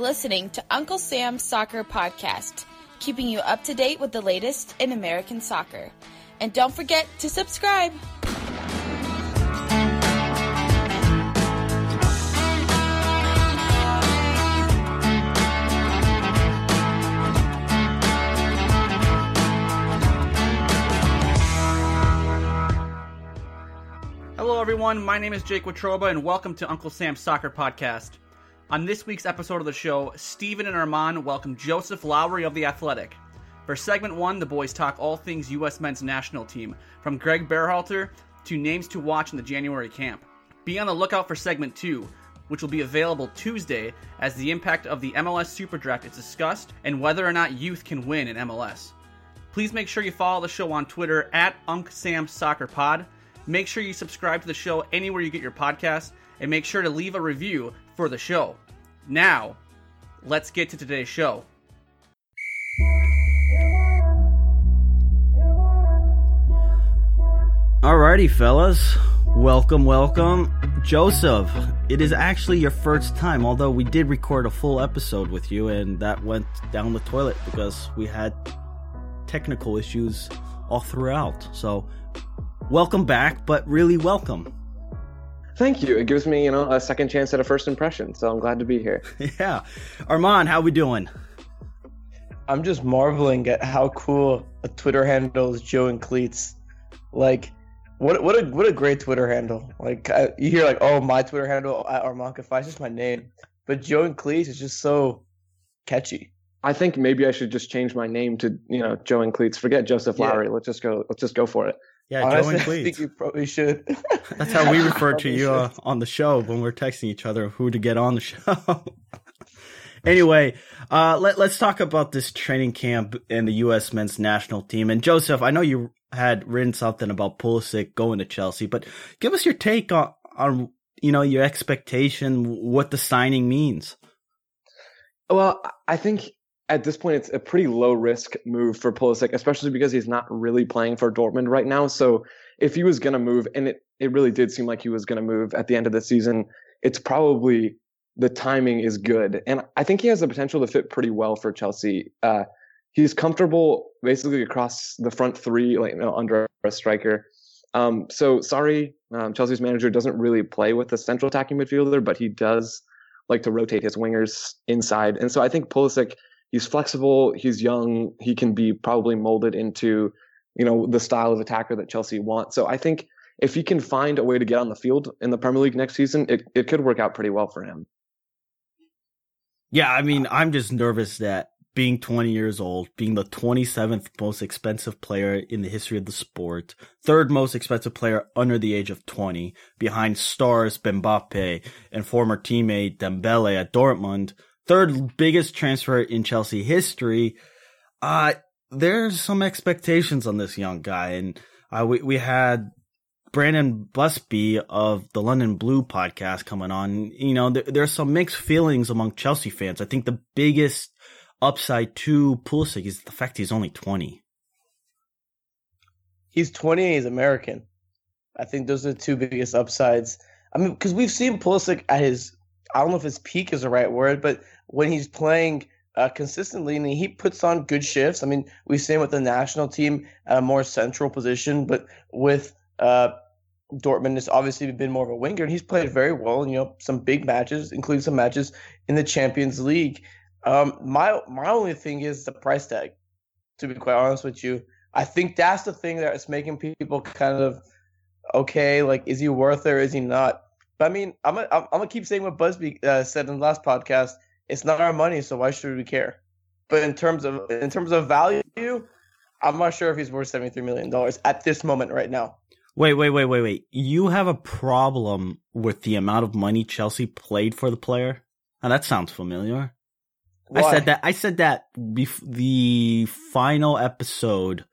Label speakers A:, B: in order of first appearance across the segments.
A: Listening to Uncle Sam's Soccer Podcast, keeping you up to date with the latest in American soccer. And don't forget to subscribe.
B: Hello, everyone. My name is Jake Watroba, and welcome to Uncle Sam's Soccer Podcast. On this week's episode of the show, Stephen and Armand welcome Joseph Lowery of The Athletic. For segment one, the boys talk all things U.S. men's national team, from Gregg Berhalter to names to watch in the January camp. Be on the lookout for segment two, which will be available Tuesday as the impact of the MLS Super Draft is discussed and whether or not youth can win in MLS. Please make sure you follow the show on Twitter at UncSamSoccerPod. Make sure you subscribe to the show anywhere you get your podcasts, and make sure to leave a review for the show. Now, let's get to today's show.
C: Alrighty, fellas. Welcome, welcome. Joseph, it is actually your first time, although we did record a full episode with you, and that went down the toilet because we had technical issues all throughout. So, welcome back, but really welcome.
D: Thank you. It gives me, you know, a second chance at a first impression. So I'm glad to be here.
C: yeah. Armand, how we doing?
E: I'm just marveling at how cool a Twitter handle is Joe and Cleats. Like, what what a what a great Twitter handle. Like I, you hear like, oh, my Twitter handle at Armand Kafai is just my name, but Joe and Cleats is just so catchy.
D: I think maybe I should just change my name to you know Joe and Cleats. Forget Joseph Lowery. Yeah. Let's just go. Let's just go for it.
C: Yeah, Honestly, Joe and Cleats.
E: I think you probably should.
C: That's how we refer to you uh, on the show when we're texting each other who to get on the show. anyway, uh, let, let's talk about this training camp and the U.S. men's national team. And Joseph, I know you had written something about Pulisic going to Chelsea, but give us your take on, on you know your expectation, what the signing means.
D: Well, I think at this point, it's a pretty low risk move for Pulisic, especially because he's not really playing for Dortmund right now. So if he was going to move, and it, it really did seem like he was going to move at the end of the season, it's probably the timing is good. And I think he has the potential to fit pretty well for Chelsea. Uh, he's comfortable basically across the front three, like you know, under a striker. Um, so sorry, um, Chelsea's manager doesn't really play with the central attacking midfielder, but he does like to rotate his wingers inside. And so I think Pulisic – he's flexible, he's young, he can be probably molded into, you know, the style of attacker that Chelsea wants. So I think if he can find a way to get on the field in the Premier League next season, it, it could work out pretty well for him.
C: Yeah, I mean, I'm just nervous that being 20 years old, being the 27th most expensive player in the history of the sport, third most expensive player under the age of 20, behind stars Mbappe and former teammate Dembele at Dortmund – third biggest transfer in Chelsea history. Uh, there's some expectations on this young guy. And uh, we, we had Brandon Busby of the London Blue podcast coming on. You know, there, there's some mixed feelings among Chelsea fans. I think the biggest upside to Pulisic is the fact he's only 20.
E: He's 20 and he's American. I think those are the two biggest upsides. I mean, because we've seen Pulisic at his, I don't know if his peak is the right word, but when he's playing uh, consistently, and he puts on good shifts. I mean, we've seen with the national team at a more central position, but with uh, Dortmund it's obviously been more of a winger, and he's played very well. And you know, some big matches, including some matches in the Champions League. Um, my my only thing is the price tag. To be quite honest with you, I think that's the thing that's making people kind of okay. Like, is he worth it or is he not? But I mean, I'm gonna, I'm gonna keep saying what Busby uh, said in the last podcast. It's not our money, so why should we care? But in terms of in terms of value, I'm not sure if he's worth 73 million dollars at this moment right now.
C: Wait, wait, wait, wait, wait. You have a problem with the amount of money Chelsea played for the player? Now that sounds familiar.
E: Why?
C: I said that. I said that bef- the final episode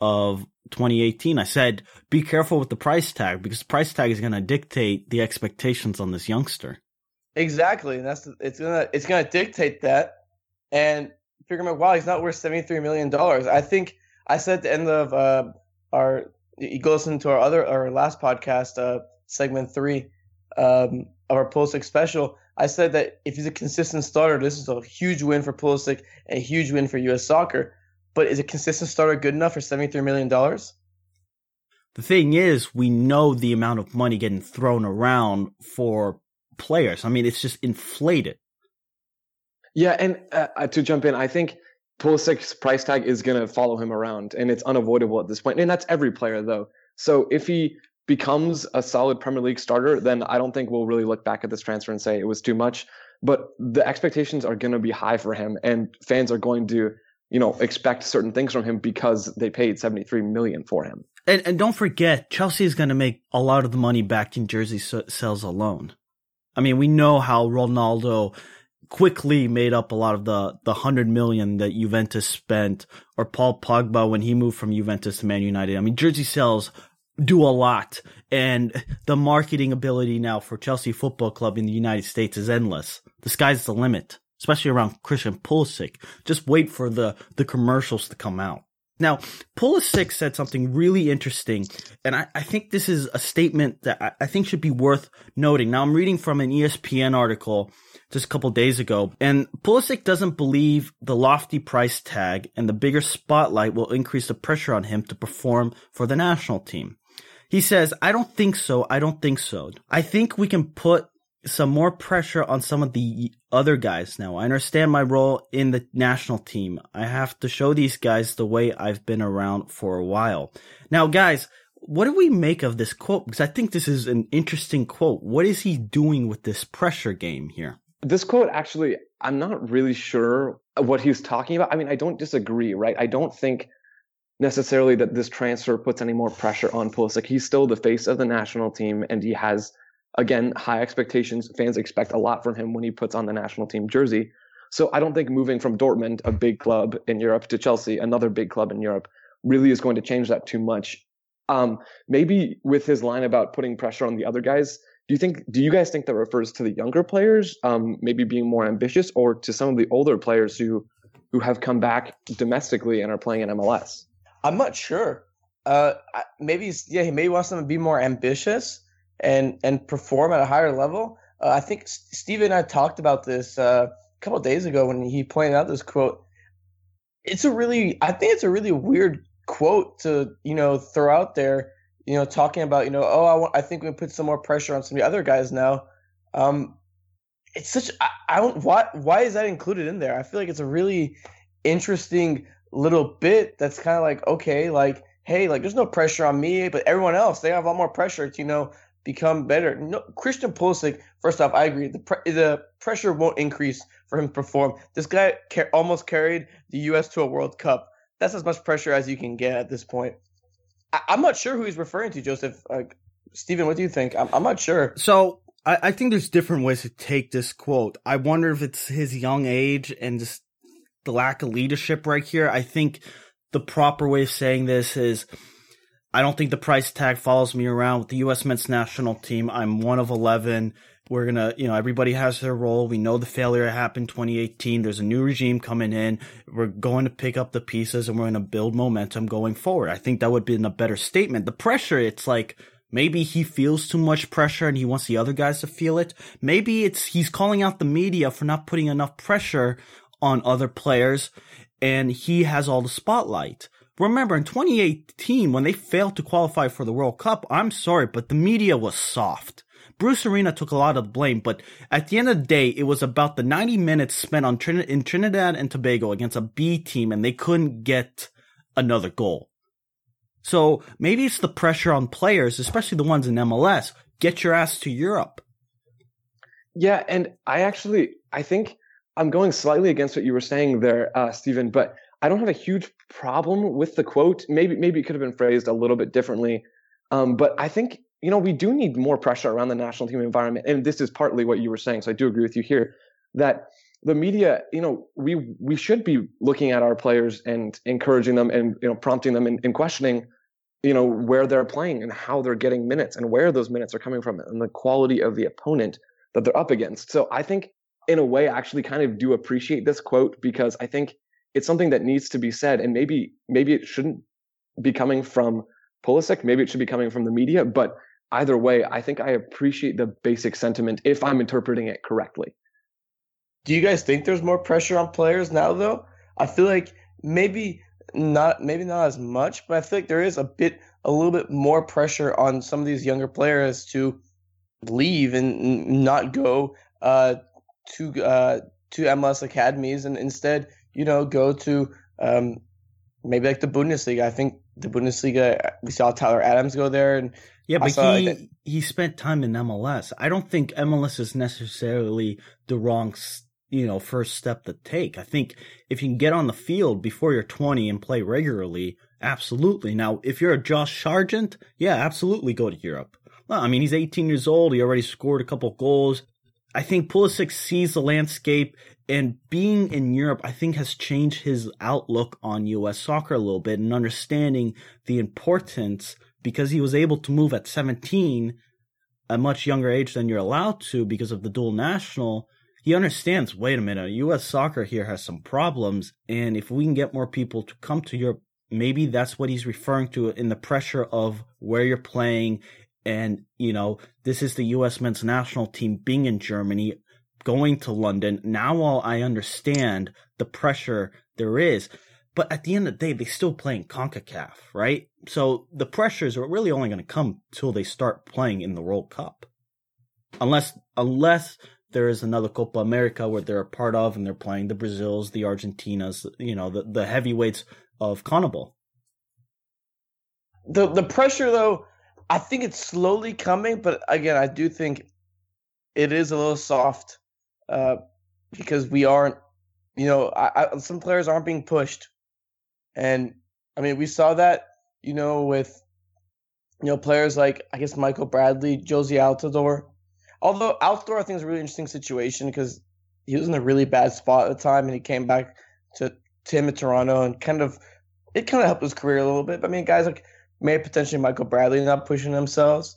C: of 2018. I said, be careful with the price tag because the price tag is going to dictate the expectations on this youngster.
E: Exactly, and that's it's gonna it's gonna dictate that, and figure out wow he's not worth seventy three million dollars. I think I said at the end of uh, our you go listen to our other our last podcast uh, segment three um, of our Pulisic special. I said that if he's a consistent starter, this is a huge win for Pulisic and a huge win for U.S. Soccer. But is a consistent starter good enough for seventy three million dollars?
C: The thing is, we know the amount of money getting thrown around for players. I mean, it's just inflated.
D: Yeah, and uh, to jump in, I think Pulisic's price tag is going to follow him around, and it's unavoidable at this point. And that's every player, though. So if he becomes a solid Premier League starter, then I don't think we'll really look back at this transfer and say it was too much. But the expectations are going to be high for him, and fans are going to, you know, expect certain things from him because they paid 73 million for him.
C: And and don't forget, Chelsea is going to make a lot of the money back in jersey sales alone. I mean, we know how Ronaldo quickly made up a lot of the the hundred million that Juventus spent, or Paul Pogba when he moved from Juventus to Man United. I mean, jersey sales do a lot, and the marketing ability now for Chelsea Football Club in the United States is endless. The sky's the limit, especially around Christian Pulisic. Just wait for the the commercials to come out. Now, Pulisic said something really interesting, and I, I, think this is a statement that I, I, think should be worth noting. Now, I'm reading from an ESPN article just a couple days ago, and Pulisic doesn't believe the lofty price tag and the bigger spotlight will increase the pressure on him to perform for the national team. He says, I don't think so. I don't think so. I think we can put some more pressure on some of the other guys now. I understand my role in the national team. I have to show these guys the way I've been around for a while. Now, guys, what do we make of this quote? Because I think this is an interesting quote. What is he doing with this pressure game here?
D: This quote actually, I'm not really sure what he's talking about. I mean, I don't disagree, right? I don't think necessarily that this transfer puts any more pressure on Pulisic. He's still the face of the national team and he has again, high expectations. Fans expect a lot from him when he puts on the national team jersey. So I don't think moving from Dortmund, a big club in Europe, to Chelsea, another big club in Europe, really is going to change that too much. Um, maybe with his line about putting pressure on the other guys, do you think? Do you guys think that refers to the younger players, um, maybe being more ambitious, or to some of the older players who who have come back domestically and are playing in MLS?
E: I'm not sure. Uh, maybe yeah, he maybe wants them to be more ambitious and and perform at a higher level. Uh, I think Steven and I talked about this uh, a couple days ago when he pointed out this quote. It's a really, I think it's a really weird quote to you know throw out there. You know, talking about you know, oh, I want, I think we put some more pressure on some of the other guys now. Um, it's such, I, I don't, why, why is that included in there? I feel like it's a really interesting little bit that's kind of like, okay, like, hey, like, there's no pressure on me, but everyone else, they have a lot more pressure to, you know, become better. No, Christian Pulisic. First off, I agree. The pre- the pressure won't increase for him to perform. This guy ca- almost carried the U.S. to a World Cup. That's as much pressure as you can get at this point. I- am not sure who he's referring to, Joseph. Steven, what do you think? I'm, I'm not sure.
C: So I-, I think there's different ways to take this quote. I wonder if it's his young age and just the lack of leadership right here. I think the proper way of saying this is I don't think the price tag follows me around with the U.S. men's national team. I'm one of 11. We're going to, you know, everybody has their role. We know the failure happened 2018. There's a new regime coming in. We're going to pick up the pieces and we're going to build momentum going forward. I think that would be a better statement. The pressure, it's like, Maybe he feels too much pressure and he wants the other guys to feel it. Maybe it's he's calling out the media for not putting enough pressure on other players and he has all the spotlight. Remember in 2018 when they failed to qualify for the World Cup, I'm sorry, but the media was soft. Bruce Arena took a lot of the blame, but at the end of the day, it was about the 90 minutes spent on Trin- in Trinidad and Tobago against a B team and they couldn't get another goal. So maybe it's the pressure on players, especially the ones in MLS. Get your ass to Europe.
D: Yeah, and I actually I think I'm going slightly against what you were saying there, uh, Stephen, but I don't have a huge problem with the quote. Maybe maybe it could have been phrased a little bit differently. Um, but I think you know we do need more pressure around the national team environment, and this is partly what you were saying. So I do agree with you here that the media, you know, we we should be looking at our players and encouraging them and you know prompting them and, and questioning, you know, where they're playing and how they're getting minutes and where those minutes are coming from and the quality of the opponent that they're up against. So I think in a way I actually kind of do appreciate this quote because I think it's something that needs to be said and maybe maybe it shouldn't be coming from Pulisic, maybe it should be coming from the media, but either way, I think I appreciate the basic sentiment if I'm interpreting it correctly.
E: Do you guys think there's more pressure on players now though? I feel like maybe not maybe not as much, but I feel like there is a bit a little bit more pressure on some of these younger players to leave and not go uh, to uh, to MLS academies and instead, you know, go to um, maybe like the Bundesliga. I think the Bundesliga. We saw Tyler Adams go there, and
C: yeah, but
E: saw,
C: he
E: like,
C: he spent time in MLS. I don't think MLS is necessarily the wrong you know first step to take. I think if you can get on the field before you're 20 and play regularly, absolutely. Now, if you're a Josh Sargent, yeah, absolutely go to Europe. Well, I mean, he's 18 years old. He already scored a couple goals. I think Pulisic sees the landscape and being in Europe, I think has changed his outlook on U.S. soccer a little bit and understanding the importance because he was able to move at 17, a much younger age than you're allowed to because of the dual national. He understands, wait a minute, U.S. soccer here has some problems. And if we can get more people to come to Europe, maybe that's what he's referring to in the pressure of where you're playing and, you know, this is the U.S. men's national team being in Germany, going to London. Now, while I understand the pressure there is, but at the end of the day, they still playing CONCACAF, right? So the pressures are really only going to come till they start playing in the World Cup. Unless, unless there is another Copa America where they're a part of and they're playing the Brazils, the Argentinas, you know, the, the heavyweights of CONMEBOL.
E: The, the pressure though, I think it's slowly coming, but again, I do think it is a little soft uh, because we aren't, you know, I, I, some players aren't being pushed, and I mean we saw that, you know, with you know players like I guess Michael Bradley, Jozy Altidore. Although Altidore, I think is a really interesting situation because he was in a really bad spot at the time, and he came back to him at Toronto and kind of it kind of helped his career a little bit. But, I mean, guys like maybe potentially Michael Bradley not pushing themselves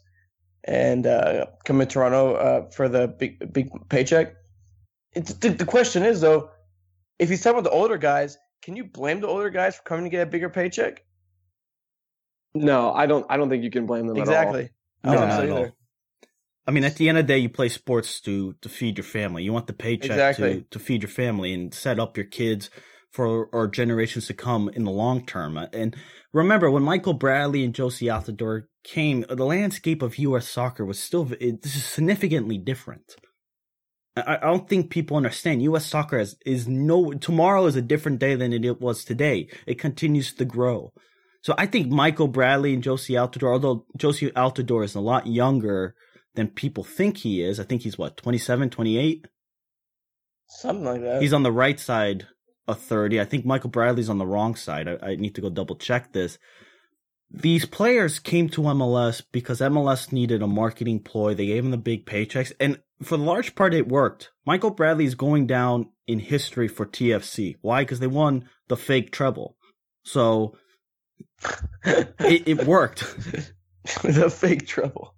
E: and uh, come to Toronto uh, for the big big paycheck. It's, the, the question is though, if he's talking about the older guys, can you blame the older guys for coming to get a bigger paycheck?
D: No, I don't. I don't think you can blame them
E: exactly.
D: at all.
C: No, not at all. I mean, at the end of the day, you play sports to to feed your family. You want the paycheck
E: exactly.
C: to to feed your family and set up your kids for our generations to come in the long term. And remember, when Michael Bradley and Jozy Altidore came, the landscape of U.S. soccer was still this is significantly different. I, I don't think people understand. U.S. soccer is, is no tomorrow is a different day than it was today. It continues to grow. So I think Michael Bradley and Jozy Altidore, although Jozy Altidore is a lot younger than people think he is. I think he's what 27, 28?
E: Something like that.
C: He's on the right side a 30. I think Michael Bradley's on the wrong side. I, I, need to go double check this. These players came to MLS because MLS needed a marketing ploy. They gave them the big paychecks. And for the large part, it worked. Michael Bradley is going down in history for TFC. Why? Because they won the fake treble. So it, it worked.
E: the fake treble.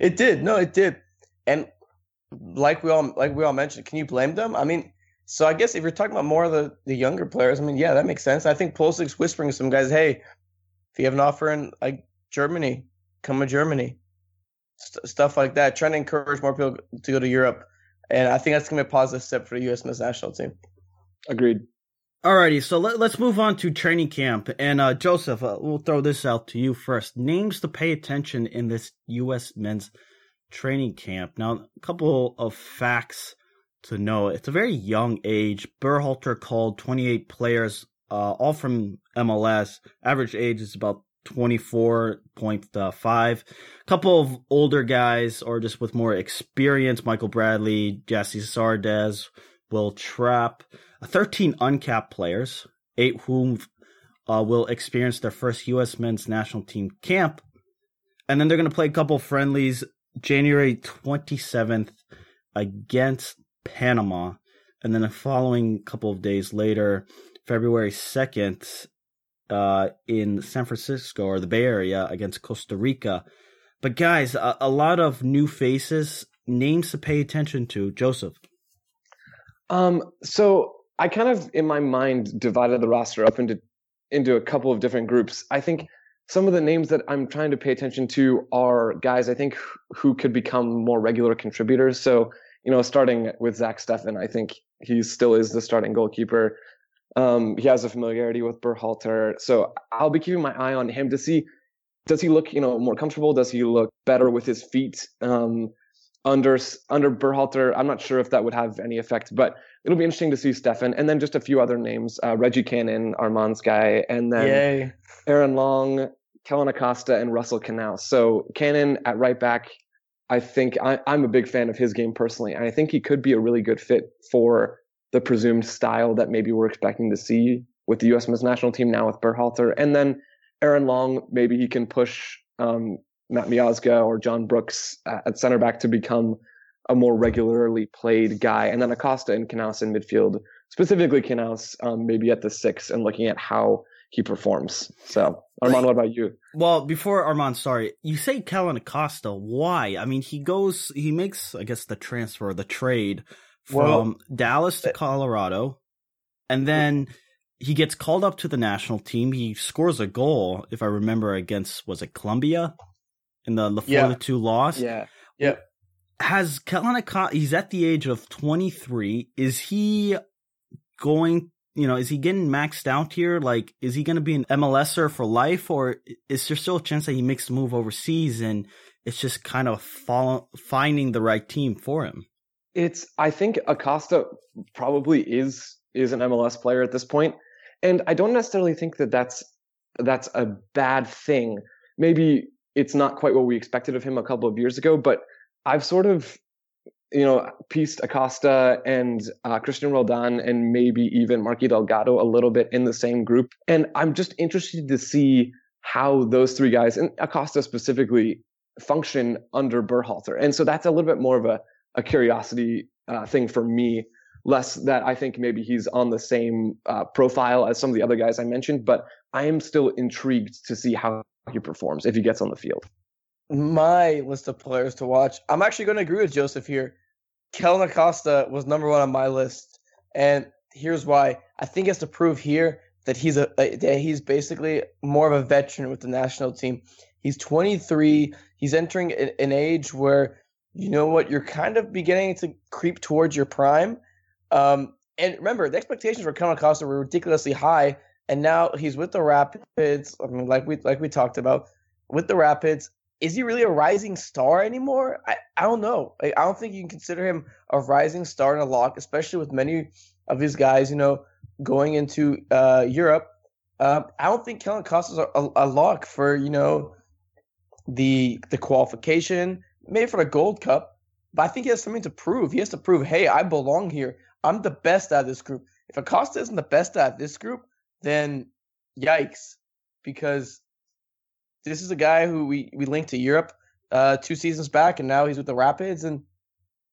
E: it did. No, it did. And like we all like we all mentioned, can you blame them? I mean, so I guess if you're talking about more of the, the younger players, I mean, yeah, that makes sense. I think Pulisic's whispering to some guys, hey, if you have an offer in like Germany, come to Germany, St- stuff like that, trying to encourage more people to go to Europe. and I think that's gonna be a positive step for the U.S. men's national team.
D: Agreed.
C: Alrighty, so let, us move on to training camp. And uh, Joseph, uh, we'll throw this out to you first. Names to pay attention in this U.S. men's training camp. Now, a couple of facts to know. It's a very young age. Berhalter called 28 players, uh, all from MLS. Average age is about 24.5. A couple of older guys, or just with more experience. Michael Bradley, Gyasi Zardes, Will Trapp. 13 uncapped players, eight whom uh, will experience their first U.S. men's national team camp. And then they're going to play a couple friendlies January 27th against Panama. And then the following couple of days later, February 2nd, uh, in San Francisco or the Bay Area against Costa Rica. But guys, a, a lot of new faces, names to pay attention to. Joseph.
D: Um, so I kind of in my mind divided the roster up into into a couple of different groups. I think some of the names that I'm trying to pay attention to are guys I think who could become more regular contributors. So, you know, starting with Zach Steffen, I think he still is the starting goalkeeper. Um, he has a familiarity with Berhalter. So I'll be keeping my eye on him to see does he look, you know, more comfortable? Does he look better with his feet? Um, under under Berhalter, I'm not sure if that would have any effect, but it'll be interesting to see Steffen and then just a few other names: uh, Reggie Cannon, Armand's guy, and then
E: Yay.
D: Aaron Long, Kellyn Acosta, and Russell Canouse. So Cannon at right back, I think I, I'm a big fan of his game personally, and I think he could be a really good fit for the presumed style that maybe we're expecting to see with the U.S. men's national team now with Berhalter, and then Aaron Long, maybe he can push um, Matt Miazga or John Brooks at center back to become a more regularly played guy, and then Acosta and Canouse in midfield, specifically Canouse, um, maybe at the six, and looking at how he performs. So, Armand, what about you?
C: Well, before Armand, sorry, you say Kellyn Acosta. Why? I mean, he goes, he makes, I guess, the transfer, the trade from well, Dallas to uh, Colorado, and then he gets called up to the national team. He scores a goal, if I remember, against was it Colombia? in the before yeah. two loss.
D: Yeah.
E: Yeah.
C: Has Kellyn he's at the age of 23. Is he going, you know, is he getting maxed out here? Like, is he going to be an MLSer for life or is there still a chance that he makes the move overseas and it's just kind of follow, finding the right team for him?
D: It's, I think Acosta probably is, is an MLS player at this point. And I don't necessarily think that that's, that's a bad thing. Maybe it's not quite what we expected of him a couple of years ago, but I've sort of, you know, pieced Acosta and uh, Cristian Roldan and maybe even Marky Delgado a little bit in the same group. And I'm just interested to see how those three guys, and Acosta specifically, function under Berhalter. And so that's a little bit more of a, a curiosity uh, thing for me, less that I think maybe he's on the same uh, profile as some of the other guys I mentioned, but I am still intrigued to see how he performs if he gets on the field.
E: My list of players to watch. I'm actually going to agree with Joseph here. Kellyn Acosta was number one on my list, and here's why. I think he has to prove here that he's a, that he's basically more of a veteran with the national team. He's 23. He's entering an age where you know what you're kind of beginning to creep towards your prime. Um, and remember, the expectations for Kellyn Acosta were ridiculously high and now he's with the Rapids. I mean, like we like we talked about with the Rapids. Is he really a rising star anymore? I, I don't know. I, I don't think you can consider him a rising star in a lock, especially with many of these guys, you know, going into uh, Europe. Uh, I don't think Kellyn Acosta's a, a, a lock for you know the the qualification, maybe for the Gold Cup. But I think he has something to prove. He has to prove, hey, I belong here. I'm the best out of this group. If Acosta isn't the best out of this group, then yikes, because this is a guy who we, we linked to Europe uh, two seasons back, and now he's with the Rapids, and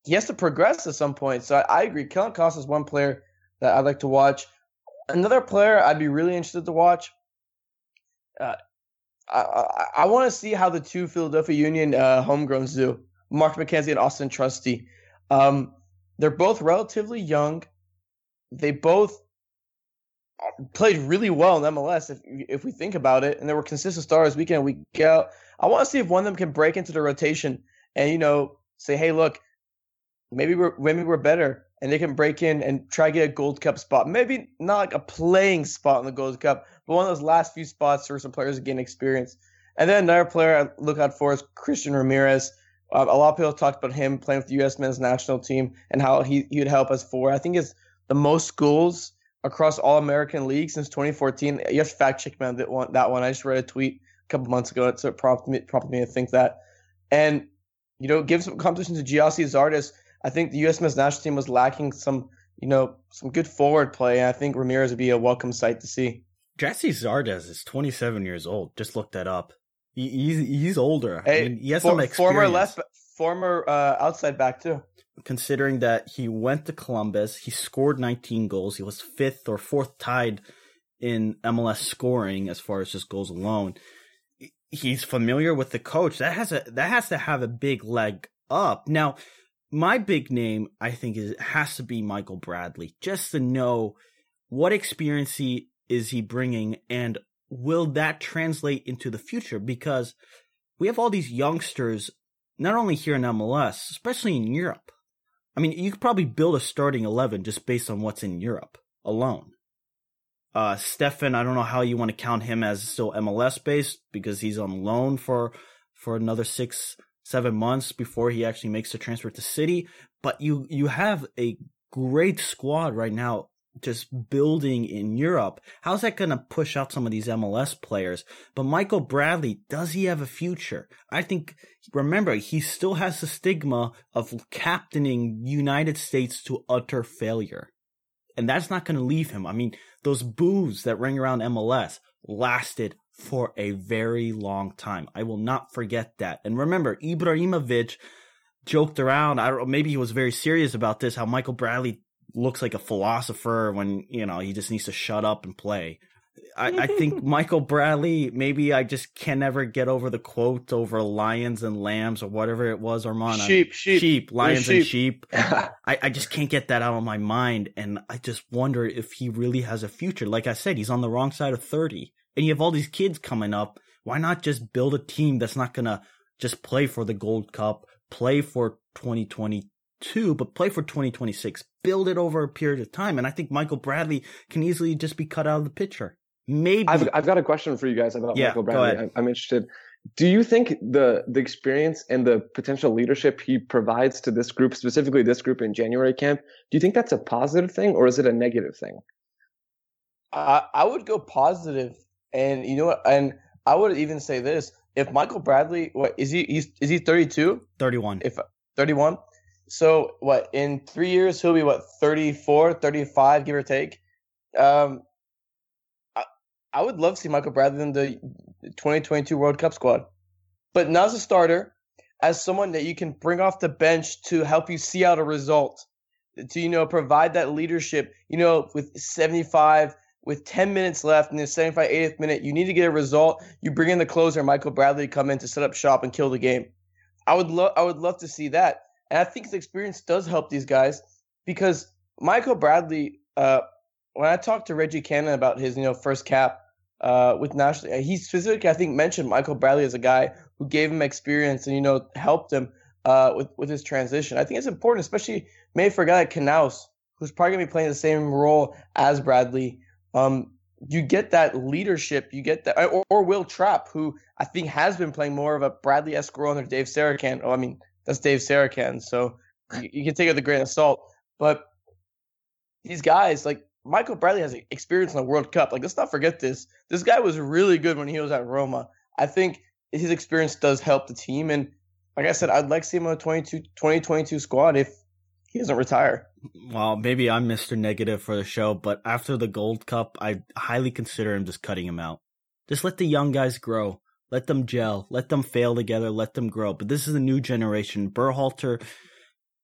E: he has to progress at some point. So I, I agree. Kellyn Acosta is one player that I'd like to watch. Another player I'd be really interested to watch. Uh, I, I, I want to see how the two Philadelphia Union uh, homegrowns do. Mark McKenzie and Austin Trusty. Um, they're both relatively young. They both played really well in MLS if if we think about it, and they were consistent stars week in week out. I want to see if one of them can break into the rotation and you know say, hey, look, maybe we're maybe we're better and they can break in and try to get a Gold Cup spot. Maybe not like a playing spot in the Gold Cup, but one of those last few spots for some players to gain experience. And then another player I look out for is Christian Ramirez. Uh, a lot of people talked about him playing with the U.S. men's national team and how he, he would help us for. I think it's the most goals across all American leagues since 2014. You have to fact check me on that one. That one. I just read a tweet a couple months ago, so it prompted me, prompted me to think that. And you know, give some competition to Gyasi Zardes. I think the U.S. men's national team was lacking some, you know, some good forward play. And I think Ramirez would be a welcome sight to see.
C: Gyasi Zardes is 27 years old. Just looked that up. He, he's he's older.
E: Hey,
C: I mean, he has
E: for,
C: some experience.
E: former left, former uh, outside back too.
C: Considering that he went to Columbus, he scored 19 goals. He was fifth or fourth tied in MLS scoring as far as just goals alone. He's familiar with the coach. That has a that has to have a big leg up. Now, my big name, I think, is has to be Michael Bradley. Just to know what experience he is he bringing, and will that translate into the future? Because we have all these youngsters, not only here in MLS, especially in Europe. I mean, you could probably build a starting eleven just based on what's in Europe alone. Uh, Steffen, I don't know how you want to count him as still MLS based because he's on loan for for another six seven months before he actually makes the transfer to City. But you you have a great squad right now just building in Europe. How's that going to push out some of these MLS players? But Michael Bradley, does he have a future? I think, remember, he still has the stigma of captaining United States to utter failure. And that's not going to leave him. I mean, those boos that ring around MLS lasted for a very long time. I will not forget that. And remember, Ibrahimovic joked around. I don't know, maybe he was very serious about this, how Michael Bradley looks like a philosopher when, you know, he just needs to shut up and play. I, I think Michael Bradley, maybe I just can never get over the quote over lions and lambs or whatever it was, Armand.
E: Sheep, sheep.
C: Sheep, lions
E: sheep.
C: and sheep. I, I just can't get that out of my mind. And I just wonder if he really has a future. Like I said, he's on the wrong side of 30 and you have all these kids coming up. Why not just build a team that's not going to just play for the Gold Cup, play for 2022, but play for 2026? Build it over a period of time. And I think Michael Bradley can easily just be cut out of the picture. Maybe.
D: I've I've got a question for you guys about
C: Yeah,
D: Michael
C: go
D: Bradley.
C: ahead.
D: I'm, I'm interested. Do you think the the experience and the potential leadership he provides to this group, specifically this group in January camp, do you think that's a positive thing or is it a negative thing?
E: I, I would go positive, and you know what? And I would even say this: if Michael Bradley, what is he? He's, is he thirty two?
C: 31.
E: If thirty one? So what? In three years, he'll be what 34, 35, give or take. Um, I, I would love to see Michael Bradley in the 2022 World Cup squad, but not as a starter, as someone that you can bring off the bench to help you see out a result, to you know provide that leadership. You know, with 75 with 10 minutes left in the 75 80th minute, you need to get a result. You bring in the closer, Michael Bradley, come in to set up shop and kill the game. I would love I would love to see that. And I think his experience does help these guys because Michael Bradley, uh, when I talked to Reggie Cannon about his, you know, first cap uh, with national, he specifically I think mentioned Michael Bradley as a guy who gave him experience and you know helped him uh, with with his transition. I think it's important, especially maybe for a guy like Canouse, who's probably gonna be playing the same role as Bradley. Um, you get that leadership, you get that, or, or Will Trapp, who I think has been playing more of a Bradley esque role under Dave Sarachan. Oh, I mean, that's Dave Sarachan, so you, you can take it with a grain of salt. But these guys, like Michael Bradley, has experience in the World Cup. Like, let's not forget this. This guy was really good when he was at Roma. I think his experience does help the team. And like I said, I'd like to see him on the 22, 2022 squad if he doesn't retire.
C: Well, maybe I'm Mr. Negative for the show, but after the Gold Cup, I highly consider him just cutting him out. Just let the young guys grow. Let them gel. Let them fail together. Let them grow. But this is a new generation. Berhalter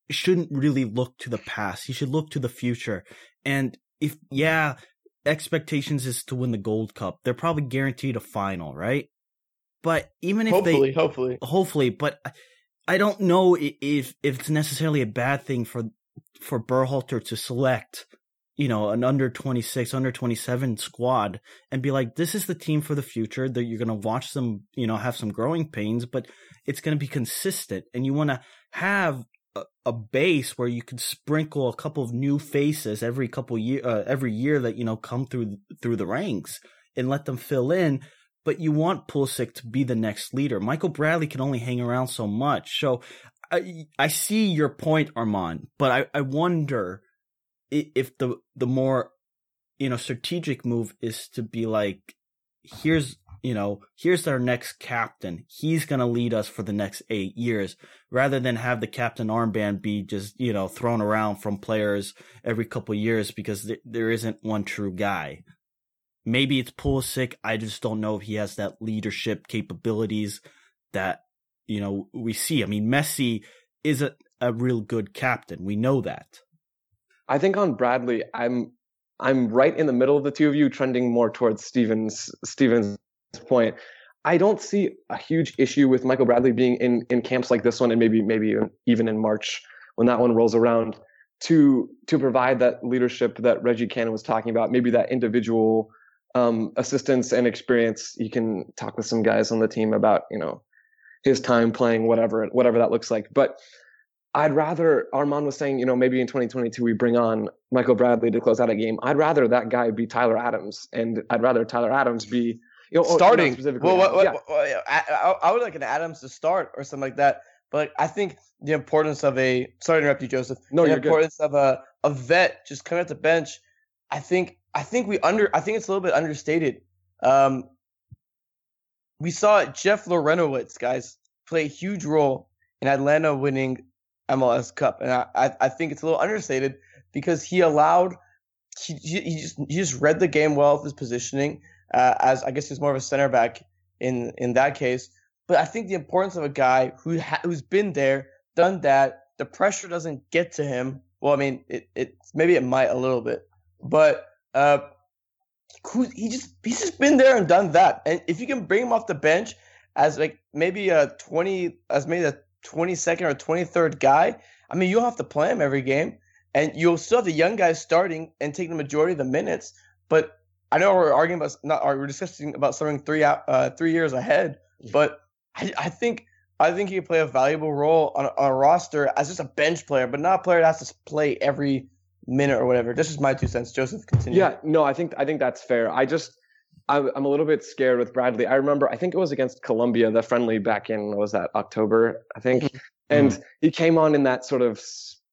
C: shouldn't really look to the past. He should look to the future. And if, yeah, expectations is to win the Gold Cup, they're probably guaranteed a final, right? But even if
E: hopefully,
C: they,
E: hopefully.
C: hopefully, but I- don't know if if it's necessarily a bad thing for for Berhalter to select, you know, an under 26, under 27 squad and be like, this is the team for the future that you're going to watch them, you know, have some growing pains, but it's going to be consistent. And you want to have a, a base where you can sprinkle a couple of new faces every couple year uh, every year that you know come through through the ranks and let them fill in. But you want Pulisic to be the next leader. Michael Bradley can only hang around so much. So I I see your point, Armand, but I, I wonder if the the more you know strategic move is to be like here's you know here's our next captain. He's going to lead us for the next 8 years rather than have the captain armband be just you know thrown around from players every couple years because th- there isn't one true guy. Maybe it's Pulisic. I just don't know if he has that leadership capabilities that you know we see. I mean Messi is a, a real good captain. We know that
D: I think on Bradley, I'm I'm right in the middle of the two of you, trending more towards Stevens Stevens' point. I don't see a huge issue with Michael Bradley being in in camps like this one, and maybe maybe even in March when that one rolls around, to to provide that leadership that Reggie Cannon was talking about, maybe that individual um, assistance and experience. You can talk with some guys on the team about you know his time playing whatever whatever that looks like, but I'd rather Armand was saying, you know, maybe in 2022 we bring on Michael Bradley to close out a game. I'd rather that guy be Tyler Adams, and I'd rather Tyler Adams be you know
E: starting. Specifically, well, what, what, yeah. What, I, I, would like an Adams to start or something like that. But I think the importance of a sorry to interrupt you, Joseph.
D: No,
E: the importance
D: good.
E: of a a vet just coming at the bench. I think I think we under I think it's a little bit understated. Um, we saw Jeff Larentowicz, guys, play a huge role in Atlanta winning MLS Cup, and I, I think it's a little understated because he allowed he, he just he just read the game well with his positioning uh, as I guess he's more of a center back in in that case. But I think the importance of a guy who ha- who's been there, done that, the pressure doesn't get to him. Well, I mean, it, it maybe it might a little bit, but uh, who, he just he's just been there and done that. And if you can bring him off the bench as like maybe a twenty as maybe a 22nd or 23rd guy, I mean, you'll have to play him every game, and you'll still have the young guys starting and taking the majority of the minutes. But I know we're arguing about not we're discussing about something three uh, three years ahead, but I, I think I think he can play a valuable role on a, on a roster as just a bench player, but not a player that has to play every minute or whatever. This is my two cents. Joseph, continue.
D: Yeah, no, I think I think that's fair. I just I'm a little bit scared with Bradley. I remember, I think it was against Colombia, the friendly back in, was that October, I think. Mm-hmm. And mm-hmm. he came on in that sort of,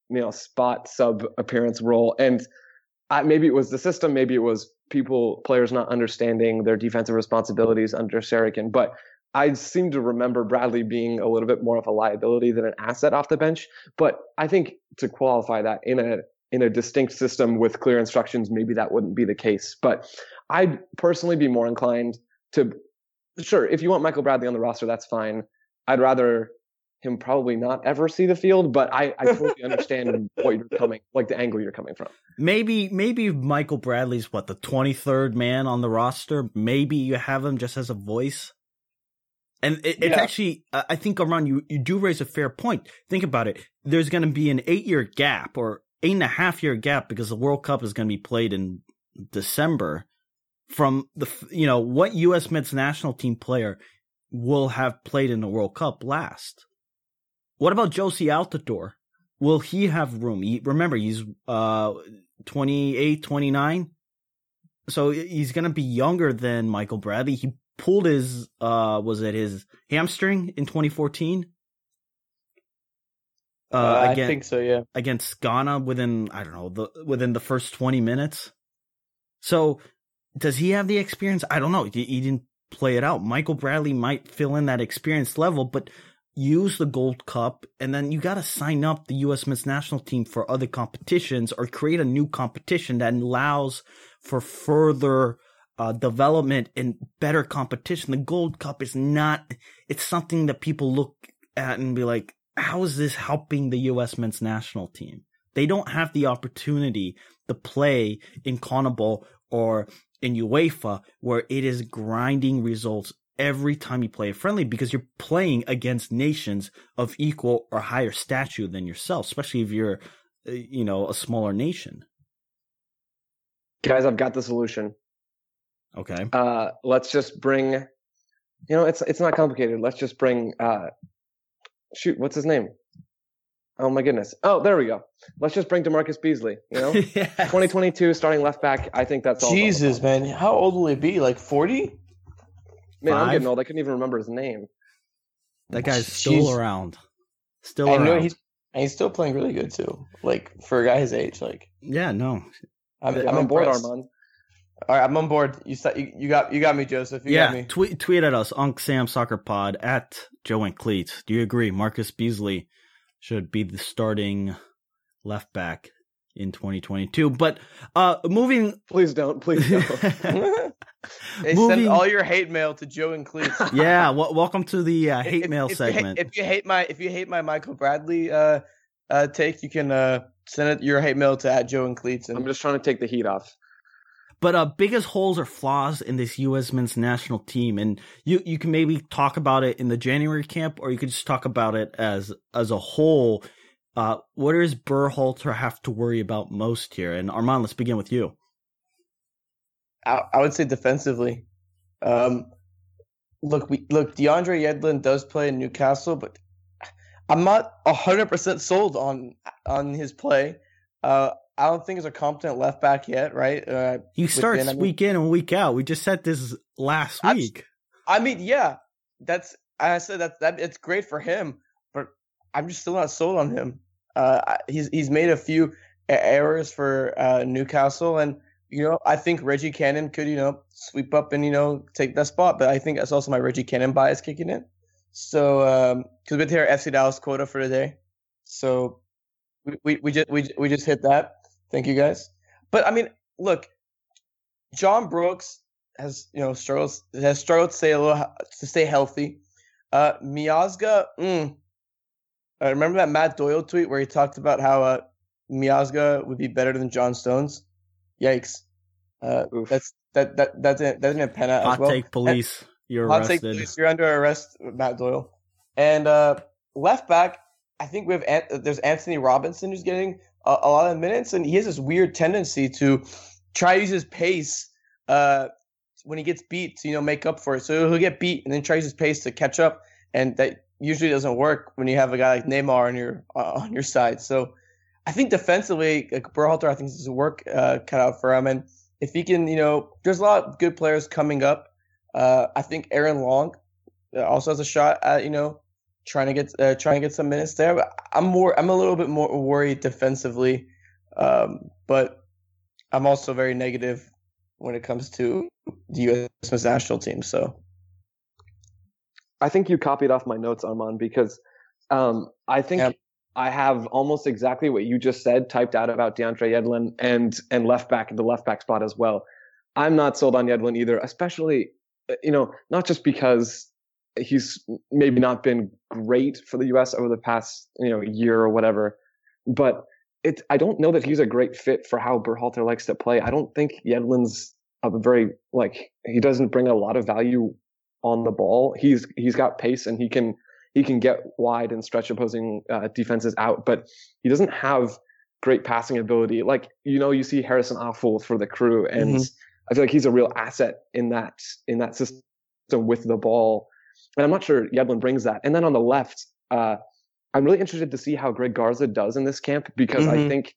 D: you know, spot sub appearance role. And I, maybe it was the system, maybe it was people, players not understanding their defensive responsibilities under Sarachan. But I seem to remember Bradley being a little bit more of a liability than an asset off the bench. But I think to qualify that in a in a distinct system with clear instructions, maybe that wouldn't be the case. But I'd personally be more inclined to, sure, if you want Michael Bradley on the roster, that's fine. I'd rather him probably not ever see the field, but I, I totally understand what you're coming, like the angle you're coming from.
C: Maybe, maybe Michael Bradley's what the 23rd man on the roster. Maybe you have him just as a voice. And it, it's actually, I think, Armand, you, you do raise a fair point. Think about it. There's going to be an eight year gap or eight and a half year gap because the World Cup is going to be played in December from the you know what U.S. men's national team player will have played in the World Cup last. What about Jozy Altidore? Will he have room? He, remember, he's uh 28, 29. So he's going to be younger than Michael Bradley. He pulled his uh was it his hamstring in 2014?
E: Uh, uh against, I think so, yeah.
C: Against Ghana within I don't know, the within the first 20 minutes. So does he have the experience? I don't know. He, didn't play it out. Michael Bradley might fill in that experience level, but use the Gold Cup, and then you got to sign up the U.S. men's national team for other competitions or create a new competition that allows for further uh, development and better competition. The Gold Cup is not, it's something that people look at and be like, how is this helping the U.S. men's national team? They don't have the opportunity to play in CONMEBOL or in UEFA where it is grinding results every time you play a friendly because you're playing against nations of equal or higher stature than yourself, especially if you're, uh, you know, a smaller nation.
D: Guys, I've got the solution.
C: Okay.
D: Uh, let's just bring, you know, it's it's not complicated. Let's just bring, uh, shoot, what's his name? Oh my goodness. Oh, there we go. Let's just bring DaMarcus Beasley. You know,
C: yeah.
D: 2022 starting left back. I think that's all.
E: Jesus, man, how old will he be? Like forty?
D: Man, I'm getting old. I couldn't even remember his name.
C: That guy's still
E: Jeez.
C: around. Still
E: I
C: around.
E: know he's and he's still playing really good too. Like for a guy his age, like
C: yeah, no.
E: I'm,
D: I'm,
E: I'm
D: on board. Armand.
E: All right, I'm on board. You you, you got you got me, Joseph. You
C: yeah,
E: got me.
C: tweet tweet at us, Unc Sam Soccer Pod at Joe and Cleats. Do you agree Marcus Beasley should be the starting left back in 2022? But uh moving
D: Please don't. Please don't.
E: Hey,
C: Moving-
E: send all your hate mail to Joe and Cleats.
C: yeah, w- welcome to the uh, hate
E: If-
C: mail
E: if you
C: segment.
E: hate- if you hate my if you hate my Michael Bradley uh, uh, take, you can uh, send it your hate mail to at Joe and Cleats. And
D: I'm just trying to take the heat off.
C: But uh, biggest holes or flaws in this U.S. men's national team, and you you can maybe talk about it in the January camp, or you could just talk about it as as a whole. Uh, what does Berhalter have to worry about most here? And Armand, let's begin with you.
E: I, I would say defensively. Um, look, we look. DeAndre Yedlin does play in Newcastle, but I'm not hundred percent sold on on his play. Uh, I don't think he's a competent left back yet, right? Uh,
C: He starts
E: I mean-
C: week in and week out. We just said this last week.
E: I mean, yeah, that's I said that that it's great for him, but I'm just still not sold on him. Uh, he's he's made a few errors for uh, Newcastle, and you know I think Reggie Cannon could you know sweep up and you know take that spot, but I think that's also my Reggie Cannon bias kicking in. So because with our FC Dallas quota for today, so we, we, we just we, we just hit that. Thank you guys. But I mean, look, John Brooks has you know struggles has struggled to stay a little to stay healthy. Uh, Miazga, mm, uh, remember that Matt Doyle tweet where he talked about how uh, Miazga would be better than John Stones? Yikes! Uh,
D: Oof.
E: that's that that that didn't that didn't pan out
C: Hot
E: as well.
C: take police. You're
E: Hot take, police, you're under arrest, Matt Doyle. And uh, left back, I think we have Ant- there's Antonee Robinson who's getting a, a lot of minutes, and he has this weird tendency to try to use his pace uh, when he gets beat to you know make up for it. So he'll get beat and then use his pace to catch up, and that usually doesn't work when you have a guy like Neymar on your uh, on your side. So I think defensively, like Berhalter, I think this is a work uh, cut out for him, and if he can, you know, there's a lot of good players coming up. Uh, I think Aaron Long uh, also has a shot at you know trying to get uh, trying to get some minutes there. But I'm more I'm a little bit more worried defensively, um, but I'm also very negative when it comes to the U.S. men's national team. So
D: I think you copied off my notes, Armand, because um, I think
E: Yep.
D: I have almost exactly what you just said typed out about DeAndre Yedlin and and left back the left back spot as well. I'm not sold on Yedlin either, especially uh, you know not just because he's maybe not been great for the U.S. over the past you know year or whatever, but it I don't know that he's a great fit for how Berhalter likes to play. I don't think Yedlin's a very like he doesn't bring a lot of value on the ball. He's he's got pace and he can he can get wide and stretch opposing uh, defenses out, but he doesn't have great passing ability. Like you know, you see Harrison Afful for the crew, and
E: Mhm.
D: I feel like he's a real asset in that in that system with the ball. And I'm not sure Yedlin brings that. And then on the left, uh, I'm really interested to see how Greg Garza does in this camp because I
E: Mhm.
D: think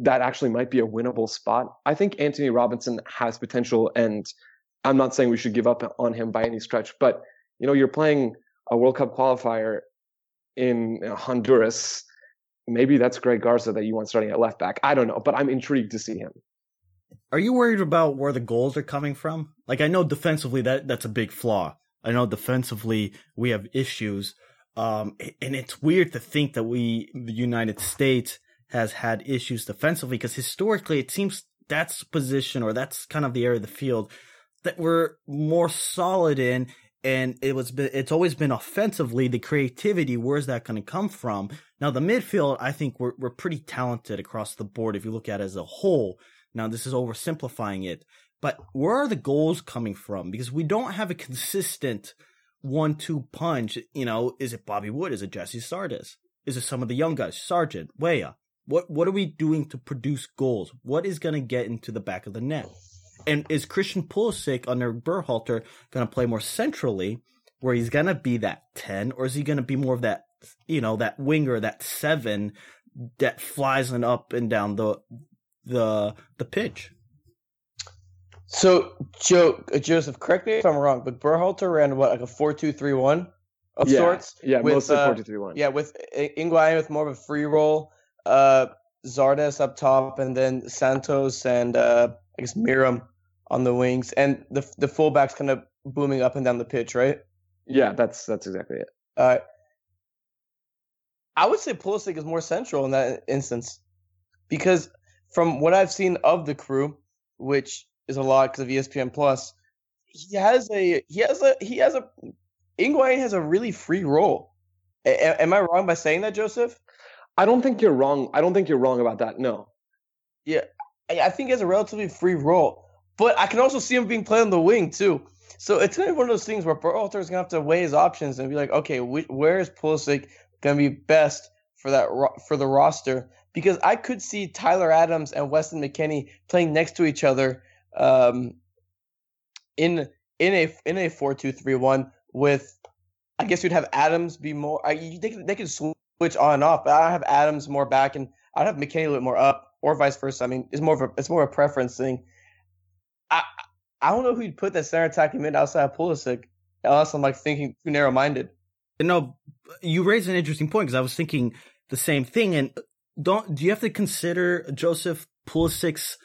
D: that actually might be a winnable spot. I think Antonee Robinson has potential, and I'm not saying we should give up on him by any stretch. But you know, you're playing a World Cup qualifier in Honduras. Maybe that's Greg Garza that you want starting at left back. I don't know, but I'm intrigued to see him.
C: Are you worried about where the goals are coming from? Like I know defensively that that's a big flaw. I know defensively we have issues. Um, and it's weird to think that we, the United States, has had issues defensively because historically it seems that's position or that's kind of the area of the field that we're more solid in. And it was, it's always been offensively the creativity. Where's that going to come from? Now the midfield, I think we're we're pretty talented across the board if you look at it as a whole. Now, this is oversimplifying it, but where are the goals coming from? Because we don't have a consistent one two punch. You know, is it Bobby Wood? Is it Gyasi Zardes? Is it some of the young guys? Sargent, Weah? What what are we doing to produce goals? What is going to get into the back of the net? And is Christian Pulisic under Berhalter going to play more centrally, where he's going to be that ten, or is he going to be more of that you know, that winger, that seven that flies and up and down the the the pitch.
E: So, Joe, uh, Joseph, correct me if I'm wrong, but Berhalter ran what like a four-two-three-one of
D: yeah,
E: sorts.
D: Yeah,
E: with,
D: mostly
E: uh,
D: four two three one.
E: Yeah, with Higuain with more of a free roll, uh, Zardes up top, and then Santos and uh, I guess Meram on the wings, and the the fullbacks kind of booming up and down the pitch, right?
D: Yeah, that's that's exactly it.
E: Uh, I would say Pulisic is more central in that instance because from what I've seen of the crew, which is a lot because of ESPN Plus, he has a he has a he has a Higuain has a really free role. A- am I wrong by saying that, Joseph?
D: I don't think you're wrong. I don't think you're wrong about that. No.
E: Yeah, I I think he has a relatively free role, but I can also see him being played on the wing too. So it's gonna be one of those things where Berhalter is gonna have to weigh his options and be like, okay, wh- where is Pulisic gonna be best for that ro- for the roster? Because I could see Tyler Adams and Weston McKennie playing next to each other um, in in a in a four two three one with, I guess you'd have Adams be more. I, you- they could, they could switch on and off, but I have Adams more back and I'd have McKennie a little bit more up, or vice versa. I mean, it's more of a it's more of a preference thing. I I don't know who you'd put that center attacking mid outside of Pulisic, unless I'm like thinking too narrow minded.
C: No, you raise an interesting point because I was thinking the same thing. And don't do you have to consider Joseph Pulisic's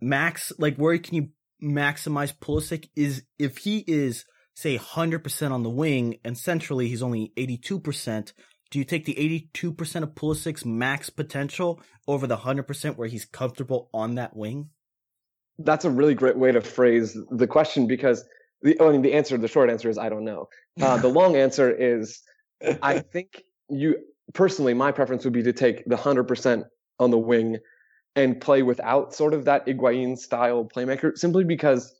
C: max? Like, where can you maximize Pulisic? Is if he is say hundred percent on the wing and centrally he's only eighty two percent. Do you take the eighty two percent of Pulisic's max potential over the hundred percent where he's comfortable on that wing?
D: That's a really great way to phrase the question because the I mean the answer the short answer is I don't know. Uh, the long answer is I think you personally my preference would be to take the 100% on the wing and play without sort of that Higuain style playmaker simply because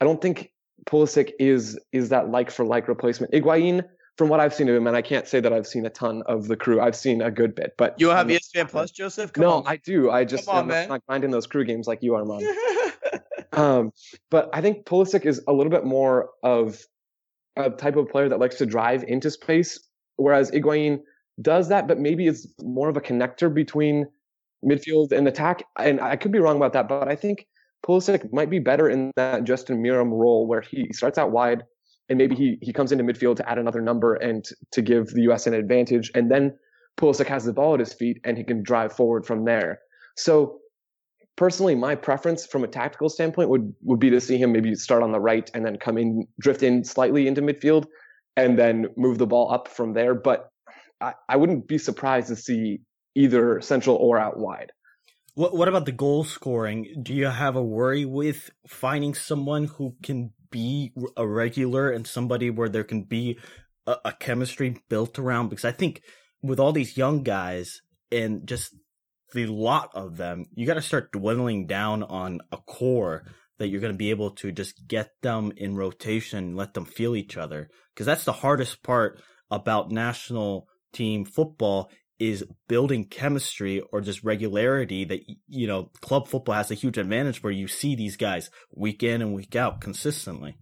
D: I don't think Pulisic is is that like for like replacement. Higuain, from what I've seen of him and I can't say that I've seen a ton of the crew. I've seen a good bit, but
E: You have
D: I'm
E: ESPN Plus, Joseph? Come
D: No,
E: on.
D: I do. I just
E: Come on, man.
D: not grinding those crew games like you are, man. Um, but I think Pulisic is a little bit more of a type of player that likes to drive into space, whereas Higuain does that, but maybe it's more of a connector between midfield and attack. And I could be wrong about that, but I think Pulisic might be better in that Justin Meram role where he starts out wide and maybe he, he comes into midfield to add another number and to give the US an advantage. And then Pulisic has the ball at his feet and he can drive forward from there. So personally, my preference from a tactical standpoint would would be to see him maybe start on the right and then come in, drift in slightly into midfield, and then move the ball up from there. But I, I wouldn't be surprised to see either central or out wide.
C: What What about the goal scoring? Do you have a worry with finding someone who can be a regular and somebody where there can be a, a chemistry built around? Because I think with all these young guys and just the lot of them, you got to start dwindling down on a core that you're going to be able to just get them in rotation, let them feel each other. Because that's the hardest part about national team football is building chemistry or just regularity that you know club football has a huge advantage where you see these guys week in and week out consistently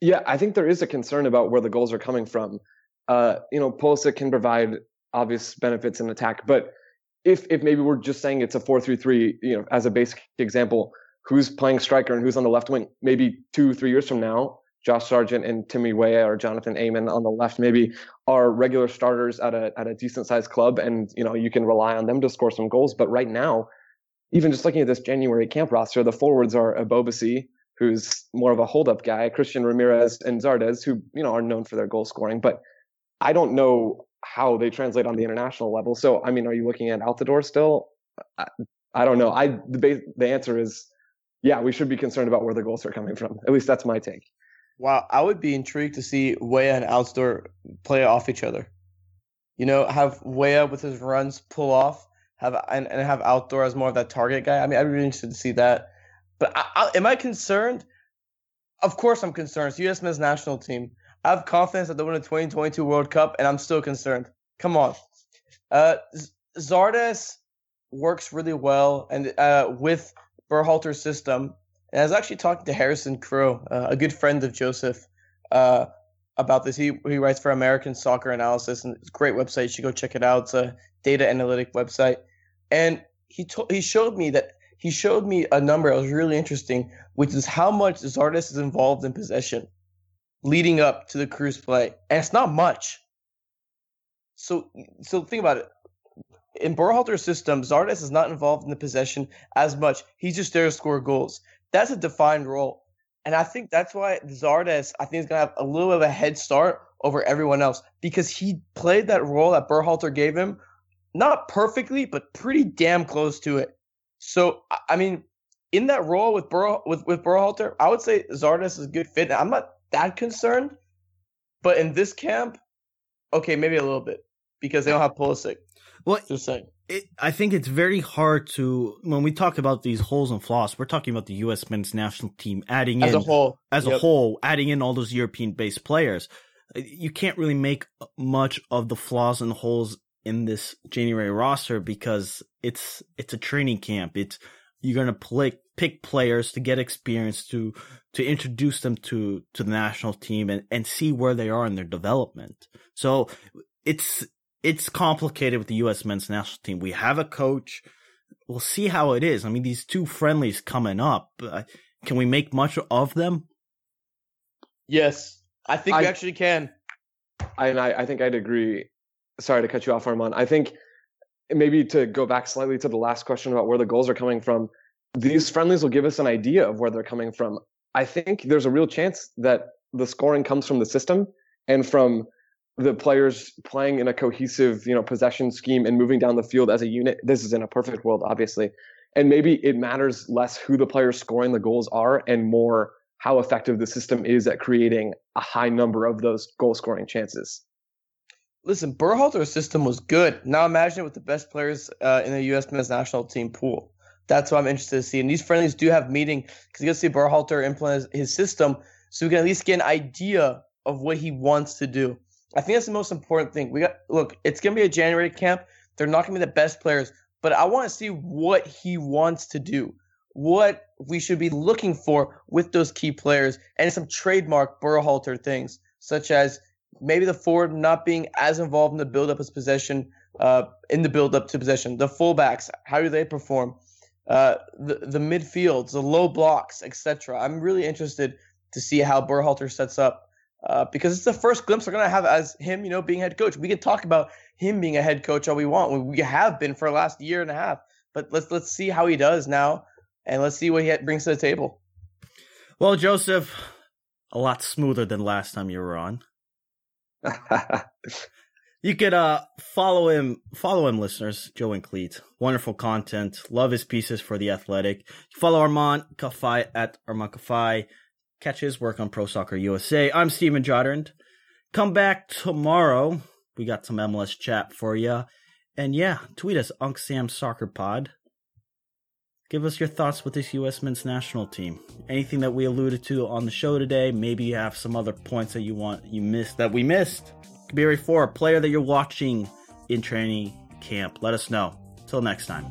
D: Yeah, I think there is a concern about where the goals are coming from. Uh, you know, Pulisic can provide obvious benefits in attack, but if if maybe we're just saying it's a four three three, you know, as a basic example, who's playing striker and who's on the left wing? Maybe two three years from now, Josh Sargent and Timmy Weah or Jonathan Amon on the left maybe are regular starters at a at a decent sized club, and you know you can rely on them to score some goals. But right now, even just looking at this January camp roster, the forwards are Ebobisse, who's more of a hold up guy, Christian Ramirez and Zardes, who you know are known for their goal scoring, but I don't know how they translate on the international level. So I mean, are you looking at Altidore still? I, I don't know. I the the answer is yeah, we should be concerned about where the goals are coming from. At least that's my take.
E: Wow, I would be intrigued to see Weah and Altidore play off each other. You know, have Weah with his runs pull off, have and, and have Altidore as more of that target guy. I mean, I'd be really interested to see that. But I, I, am I concerned? Of course, I'm concerned. It's U.S. men's national team. I have confidence that they'll win the 2022 World Cup, and I'm still concerned. Come on, uh, Zardes works really well and uh, with Berhalter's system. And I was actually talking to Harrison Crow, uh, a good friend of Joseph, uh, about this. He he writes for American Soccer Analysis, and it's a great website. You should go check it out. It's a data analytic website, and he told he showed me that he showed me a number that was really interesting, which is how much Zardes is involved in possession leading up to the Cruz play, and it's not much. So so think about it. In Berhalter's system, Zardes is not involved in the possession as much. He's just there to score goals. That's a defined role. And I think that's why Zardes, I think, is going to have a little bit of a head start over everyone else because he played that role that Berhalter gave him, not perfectly, but pretty damn close to it. So, I mean, in that role with Ber- with with Berhalter, I would say Zardes is a good fit. I'm not that concerned, but in this camp, okay, maybe a little bit because they don't have Pulisic.
C: Well,
E: Just saying.
C: It, I think it's very hard to when we talk about these holes and flaws. We're talking about the U.S. men's national team adding
E: As
C: in
E: a whole,
C: as a whole, adding in all those European-based players. Uh, You can't really make much of the flaws and holes in this January roster because it's it's a training camp. It's you're gonna play, pick players to get experience to to introduce them to to the national team and and see where they are in their development. So it's it's complicated with the U.S. men's national team. We have a coach. We'll see how it is. I mean, these two friendlies coming up. Uh, can we make much of them?
E: Yes, I think we actually can.
D: I, and I, I think I'd agree. Sorry to cut you off, Armand. I think maybe to go back slightly to the last question about where the goals are coming from, these friendlies will give us an idea of where they're coming from. I think there's a real chance that the scoring comes from the system and from the players playing in a cohesive, you know, possession scheme and moving down the field as a unit. This is in a perfect world, obviously. And maybe it matters less who the players scoring the goals are and more how effective the system is at creating a high number of those goal scoring chances.
E: Listen, Berhalter's system was good. Now imagine it with the best players uh, in the U.S. men's national team pool. That's what I'm interested to see. And these friendlies do have meeting because you get to see Berhalter implement his system, so we can at least get an idea of what he wants to do. I think that's the most important thing. We got look, it's gonna be a January camp. They're not gonna be the best players, but I want to see what he wants to do, what we should be looking for with those key players, and some trademark Berhalter things, such as maybe the forward not being as involved in the build-up of possession, uh, in the build-up to possession. The fullbacks, how do they perform? Uh, the the midfields, the low blocks, etc. I'm really interested to see how Berhalter sets up uh, because it's the first glimpse we're gonna have as him, you know, being head coach. We can talk about him being a head coach all we want. We, we have been for the last year and a half, but let's let's see how he does now, and let's see what he brings to the table.
C: Well, Joseph, a lot smoother than last time you were on. You could uh follow him, follow him, listeners. Joe and Cleat, wonderful content. Love his pieces for the Athletic. Follow Armand Kafai at Armand Kafai. Catch his work on Pro Soccer USA. I'm Steven Joddernd. Come back tomorrow. We got some MLS chat for you. And yeah, tweet us Unc Sam Soccer Pod. Give us your thoughts with this U.S. men's national team. Anything that we alluded to on the show today. Maybe you have some other points that you want you missed that we missed. Could four, a player that you're watching in training camp. Let us know. Till next time.